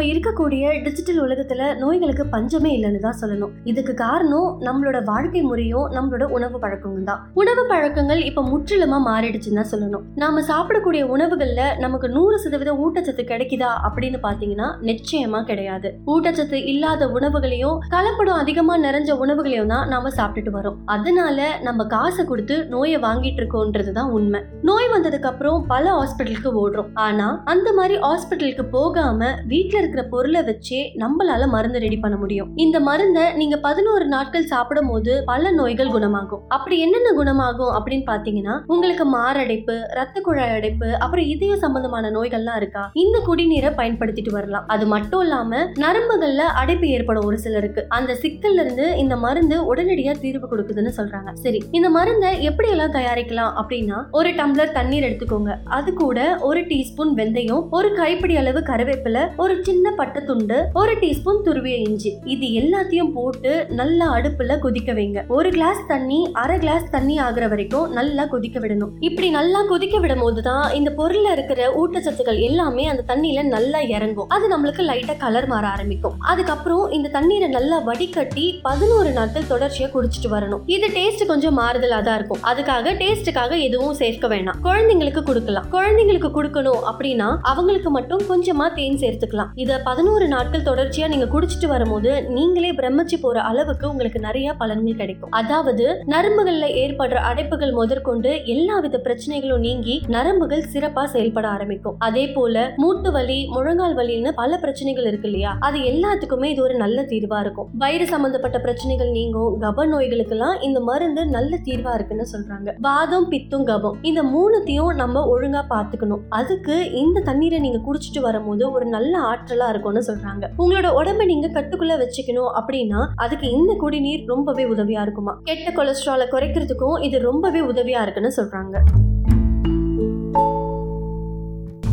நம்ம இருக்கக்கூடிய டிஜிட்டல் உலகத்துல நோய்களுக்கு பஞ்சமே இல்லைன்னு தான் சொல்லணும். இதுக்கு காரணம் நம்மளோட வாழ்க்கை முறையும் நம்மளோட உணவு பழக்கமும் தான். உணவு பழக்கங்கள் இப்ப முற்றிலுமா மாறிடுச்சுன்னு தான் சொல்லணும். நாம சாப்பிடக்கூடிய உணவுகள்ல நமக்கு நூறு சதவீதம் ஊட்டச்சத்து கிடைக்குதா அப்படின்னு பாத்தீங்கன்னா நிச்சயமா கிடையாது. ஊட்டச்சத்து இல்லாத உணவுகளையும் கலப்படம் அதிகமா நிறைஞ்ச உணவுகளையும் தான் நாம சாப்பிட்டுட்டு வரோம். அதனால நம்ம காசை கொடுத்து நோயை வாங்கிட்டு இருக்கோன்றது தான் உண்மை. நோய் வந்ததுக்கு அப்புறம் பல ஹாஸ்பிட்டலுக்கு ஓடுறோம். ஆனா அந்த மாதிரி ஹாஸ்பிட்டலுக்கு போகாம வீட்டுல இருக்கிற பொருளை வச்சே நம்மளால மருந்து ரெடி பண்ண முடியும். இந்த மருந்தை நீங்க பதினோரு நாட்கள் சாப்பிடும் போது பல நோய்கள் குணமாகும். அப்படி என்னென்ன குணமாகும் அப்படின்னு பாத்தீங்கன்னா உங்களுக்கு மாரடைப்பு ரத்த குழாய் அடைப்பு அப்புறம் இதய சம்பந்தமான நோய்கள்லாம் இருக்கா? இந்த குடிநீரை பயன்படுத்திட்டு வரலாம். அது மட்டும் இல்லாம நரம்புகள்ல அடைப்பு ஏற்படும் ஒரு சிலருக்கு. அந்த சிக்கல்ல இருந்து இந்த மருந்து உடனடியா தீர்வு கொடுக்குதுன்னு சொல்றாங்க. சரி இந்த மருந்தை எப்படி எல்லாம் தயாரிக்கலாம் அப்படின்னா ஒரு டம்ளர் தண்ணீர் எடுத்துக்கோங்க. அது கூட ஒரு டீஸ்பூன் வெந்தயம் ஒரு கைப்பிடி அளவு கருவேப்பிலை ஒரு சின்ன சின்ன பட்டை துண்டு ஒரு டீஸ்பூன் துருவிய இஞ்சி. இது எல்லாத்தையும் போட்டு நல்லா அடுப்புல கொதிக்க வைங்க. ஒரு கிளாஸ் தண்ணி அரை கிளாஸ் தண்ணி ஆகுற வரைக்கும் நல்லா கொதிக்க விடணும். இப்படி நல்லா கொதிக்க விடும் போதுதான் இந்த பொருள்ல இருக்கிற ஊட்டச்சத்துக்கள் எல்லாமே அந்த தண்ணியில நல்லா இறங்கும். அது நம்மளுக்கு லைட்டா கலர் மாற ஆரம்பிக்கும். அதுக்கப்புறம் இந்த தண்ணீரை நல்லா வடிகட்டி பதினோரு நாட்கள் தொடர்ச்சியா குடிச்சிட்டு வரணும். இது டேஸ்ட் கொஞ்சம் மாறுதலா தான் இருக்கும். அதுக்காக டேஸ்ட்டுக்காக எதுவும் சேர்க்க வேணாம். குழந்தைங்களுக்கு கொடுக்கலாம். குழந்தைங்களுக்கு கொடுக்கணும் அப்படின்னா அவங்களுக்கு மட்டும் கொஞ்சமா தேன் சேர்த்துக்கலாம். இதை பதினோரு நாட்கள் தொடர்ச்சியா நீங்க குடிச்சிட்டு வரும்போது நீங்களே பிரமிச்சு போற அளவுக்கு உங்களுக்கு நிறைய பலன்கள் கிடைக்கும். அதாவது நரம்புகள்ல ஏற்படுற அடைப்புகள் முதற்கொண்டு எல்லா வித பிரச்சனைகளும் நீங்கி நரம்புகள் சிறப்பா செயல்பட ஆரம்பிக்கும். அதே போல மூட்டு வலி முழங்கால் வலின்னு பல பிரச்சனைகள் இருக்கு இல்லையா? அது எல்லாத்துக்குமே இது ஒரு நல்ல தீர்வா இருக்கும். வயிறு சம்பந்தப்பட்ட பிரச்சனைகள் நீங்கும் கப நோய்களுக்கெல்லாம் இந்த மருந்து நல்ல தீர்வா இருக்குன்னு சொல்றாங்க. வாதம் பித்தும் கபம். இந்த மூணுத்தையும் நம்ம ஒழுங்கா பாத்துக்கணும் அதுக்கு இந்த தண்ணீரை நீங்க குடிச்சிட்டு வரும்போது ஒரு நல்ல ஆற்றல் இருக்கும்னு சொல்றாங்க. உங்களோட உடம்ப நீங்க கட்டுக்குள்ள வச்சுக்கணும் அப்படின்னா அதுக்கு இந்த குடிநீர் ரொம்பவே உதவியா இருக்குமா? கெட்ட கொலஸ்ட்ராலை குறைக்கிறதுக்கும் இது ரொம்பவே உதவியா இருக்குன்னு சொல்றாங்க.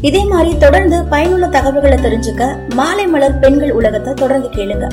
இதே மாதிரி தொடர்ந்து பயனுள்ள தகவல்களை தெரிஞ்சுக்க மாலை மலர் பெண்கள் உலகத்தை தொடர்ந்து கேளுங்க.